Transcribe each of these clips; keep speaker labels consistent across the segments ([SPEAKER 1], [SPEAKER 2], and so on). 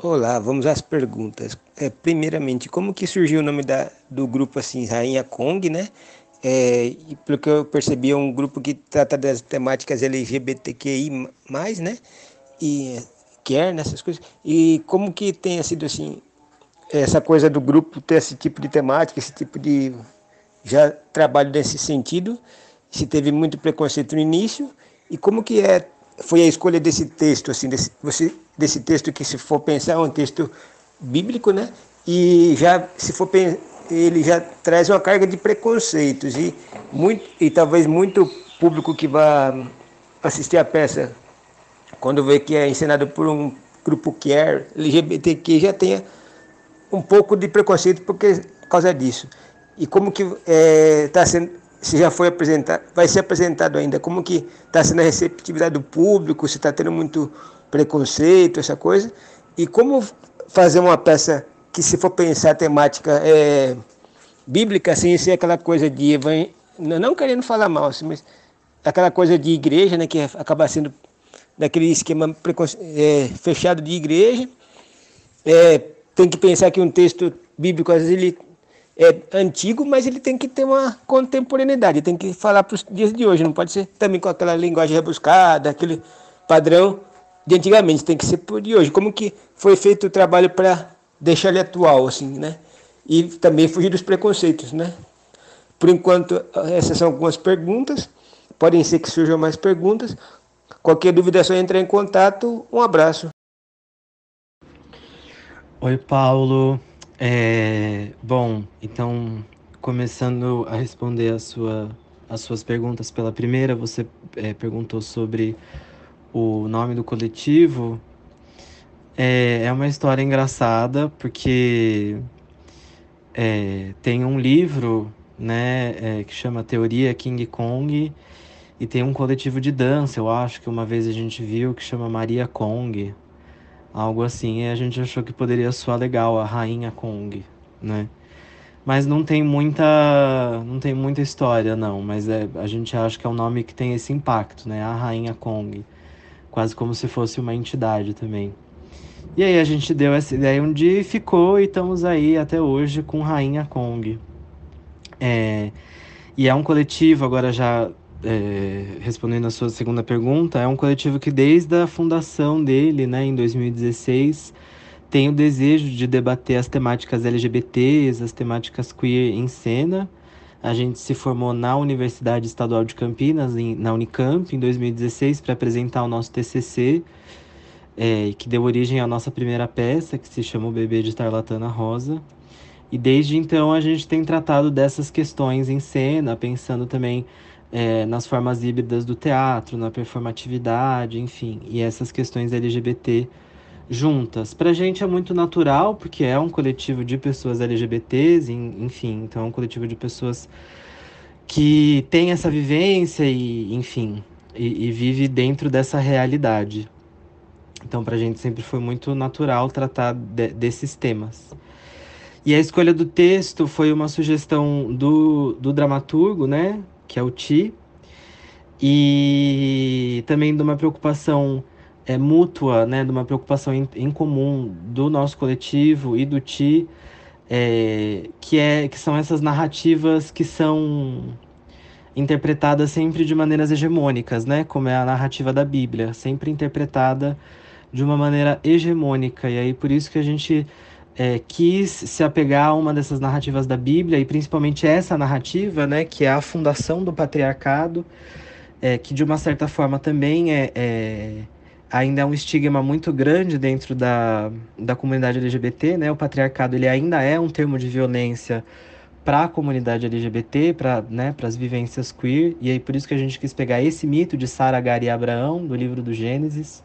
[SPEAKER 1] Olá, vamos às perguntas. É, primeiramente, como que surgiu o nome da, do grupo assim, Rainha Kong, né? É, pelo que eu percebi, é um grupo que trata das temáticas LGBTQI+, né? E quer nessas coisas. E como que tenha sido assim, essa coisa do grupo ter esse tipo de temática, esse tipo de já trabalho nesse sentido, se teve muito preconceito no início e como que é foi a escolha desse texto, assim, desse, você, desse texto que, se for pensar, é um texto bíblico, né? E já, se for ele já traz uma carga de preconceitos e muito e talvez muito público que vá assistir a peça quando vê que é encenado por um grupo que é LGBTQ já tenha um pouco de preconceito porque, por causa disso. E como que está é, tá sendo se já foi apresentado, vai ser apresentado ainda, como que está sendo a receptividade do público, se está tendo muito preconceito, essa coisa, e como fazer uma peça que, se for pensar a temática é, bíblica, assim, ser aquela coisa de evangel... não querendo falar mal, assim, mas aquela coisa de igreja, né, que acaba sendo daquele esquema é, fechado de igreja, é, tem que pensar que um texto bíblico, às vezes, ele é antigo, mas ele tem que ter uma contemporaneidade, tem que falar para os dias de hoje, não pode ser também com aquela linguagem rebuscada, aquele padrão de antigamente, tem que ser por de hoje. Como que foi feito o trabalho para deixar ele atual, assim, né? E também fugir dos preconceitos, né? Por enquanto, essas são algumas perguntas. Podem ser que surjam mais perguntas. Qualquer dúvida é só entrar em contato. Um abraço.
[SPEAKER 2] Oi, Paulo. É, bom, então, começando a responder a sua, as suas perguntas pela primeira, você é, perguntou sobre o nome do coletivo. É, é uma história engraçada, porque é, tem um livro né, é, que chama Teoria King Kong, e tem um coletivo de dança, eu acho que uma vez a gente viu, que chama Maria Kong algo assim, e a gente achou que poderia soar legal a Rainha Kong, né? Mas não tem muita, não tem muita história não, mas é, a gente acha que é um nome que tem esse impacto, né? A Rainha Kong, quase como se fosse uma entidade também. E aí a gente deu essa ideia um dia e ficou e estamos aí até hoje com Rainha Kong. É, e é um coletivo agora já é, respondendo a sua segunda pergunta, é um coletivo que desde a fundação dele, né, em 2016, tem o desejo de debater as temáticas LGBTs, as temáticas queer em cena. A gente se formou na Universidade Estadual de Campinas, em, na Unicamp, em 2016, para apresentar o nosso TCC, é, que deu origem à nossa primeira peça, que se chama O Bebê de Tarlatana Rosa. E desde então a gente tem tratado dessas questões em cena, pensando também é, nas formas híbridas do teatro, na performatividade, enfim, e essas questões LGBT juntas. Para a gente é muito natural, porque é um coletivo de pessoas LGBTs, enfim, então é um coletivo de pessoas que tem essa vivência e, enfim, e, e vive dentro dessa realidade. Então, para a gente sempre foi muito natural tratar de, desses temas. E a escolha do texto foi uma sugestão do, do dramaturgo, né? Que é o Ti, e também de uma preocupação é, mútua, né, de uma preocupação em, em, comum do nosso coletivo e do Ti, é, que, é, que são essas narrativas que são interpretadas sempre de maneiras hegemônicas, né, como é a narrativa da Bíblia, sempre interpretada de uma maneira hegemônica, e aí por isso que a gente é, quis se apegar a uma dessas narrativas da Bíblia, e principalmente essa narrativa, né, que é a fundação do patriarcado, é, que de uma certa forma também é, é, ainda é um estigma muito grande dentro da, da comunidade LGBT, né? O patriarcado ele ainda é um termo de violência para a comunidade LGBT, para né, as vivências queer, e aí por isso que a gente quis pegar esse mito de Sara, Agar e Abraão, do livro do Gênesis,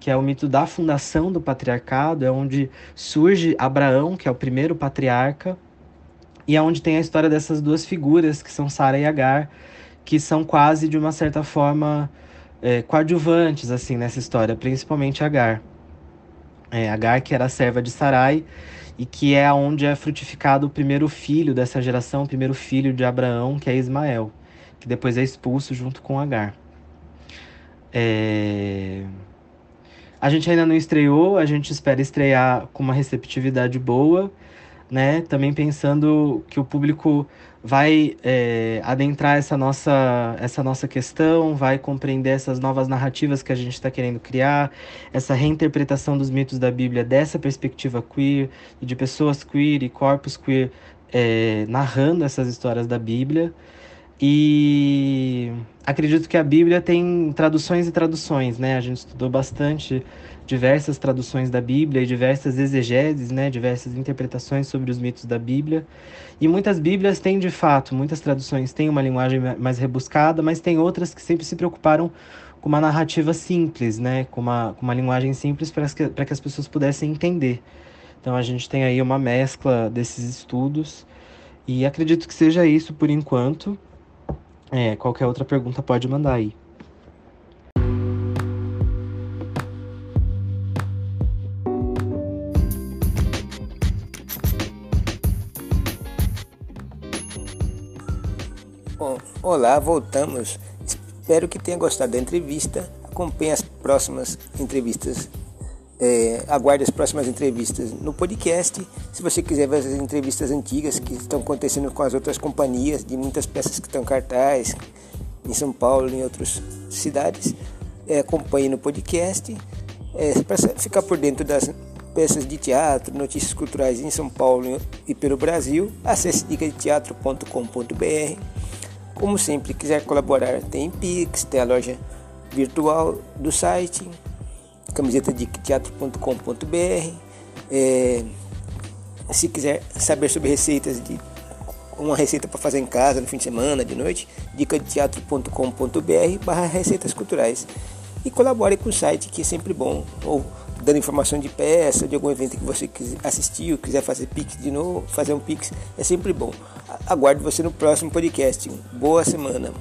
[SPEAKER 2] que é o mito da fundação do patriarcado, é onde surge Abraão, que é o primeiro patriarca, e é onde tem a história dessas duas figuras, que são Sara e Agar, que são quase, de uma certa forma, é, coadjuvantes assim, nessa história, principalmente Agar. É, Agar, que era serva de Sarai, e que é onde é frutificado o primeiro filho dessa geração, o primeiro filho de Abraão, que é Ismael, que depois é expulso junto com Agar. É... A gente ainda não estreou, a gente espera estrear com uma receptividade boa, né? Também pensando que o público vai é, adentrar essa nossa, essa nossa questão, vai compreender essas novas narrativas que a gente está querendo criar, essa reinterpretação dos mitos da Bíblia dessa perspectiva queer, de pessoas queer e corpos queer é, narrando essas histórias da Bíblia. E acredito que a Bíblia tem traduções e traduções, né? A gente estudou bastante diversas traduções da Bíblia e diversas exegeses, né? Diversas interpretações sobre os mitos da Bíblia. E muitas Bíblias têm, de fato, muitas traduções têm uma linguagem mais rebuscada, mas tem outras que sempre se preocuparam com uma narrativa simples, né? Com uma, com uma linguagem simples para que, que as pessoas pudessem entender. Então a gente tem aí uma mescla desses estudos e acredito que seja isso por enquanto. É, qualquer outra pergunta pode mandar aí.
[SPEAKER 1] Bom, olá, voltamos. Espero que tenha gostado da entrevista. Acompanhe as próximas entrevistas. É, aguarde as próximas entrevistas no podcast. Se você quiser ver as entrevistas antigas que estão acontecendo com as outras companhias, de muitas peças que estão cartaz em São Paulo e em outras cidades, é, acompanhe no podcast. É, Para ficar por dentro das peças de teatro, notícias culturais em São Paulo e pelo Brasil, acesse dicadeteatro.com.br. Como sempre, quiser colaborar, tem Pix, tem a loja virtual do site camiseta de teatro.com.br. É, se quiser saber sobre receitas de uma receita para fazer em casa no fim de semana, de noite, dica de teatro.com.br barra receitas culturais. E colabore com o site que é sempre bom, ou dando informação de peça, de algum evento que você assistiu, quiser fazer pix de novo, fazer um pix, é sempre bom. Aguardo você no próximo podcast. Boa semana.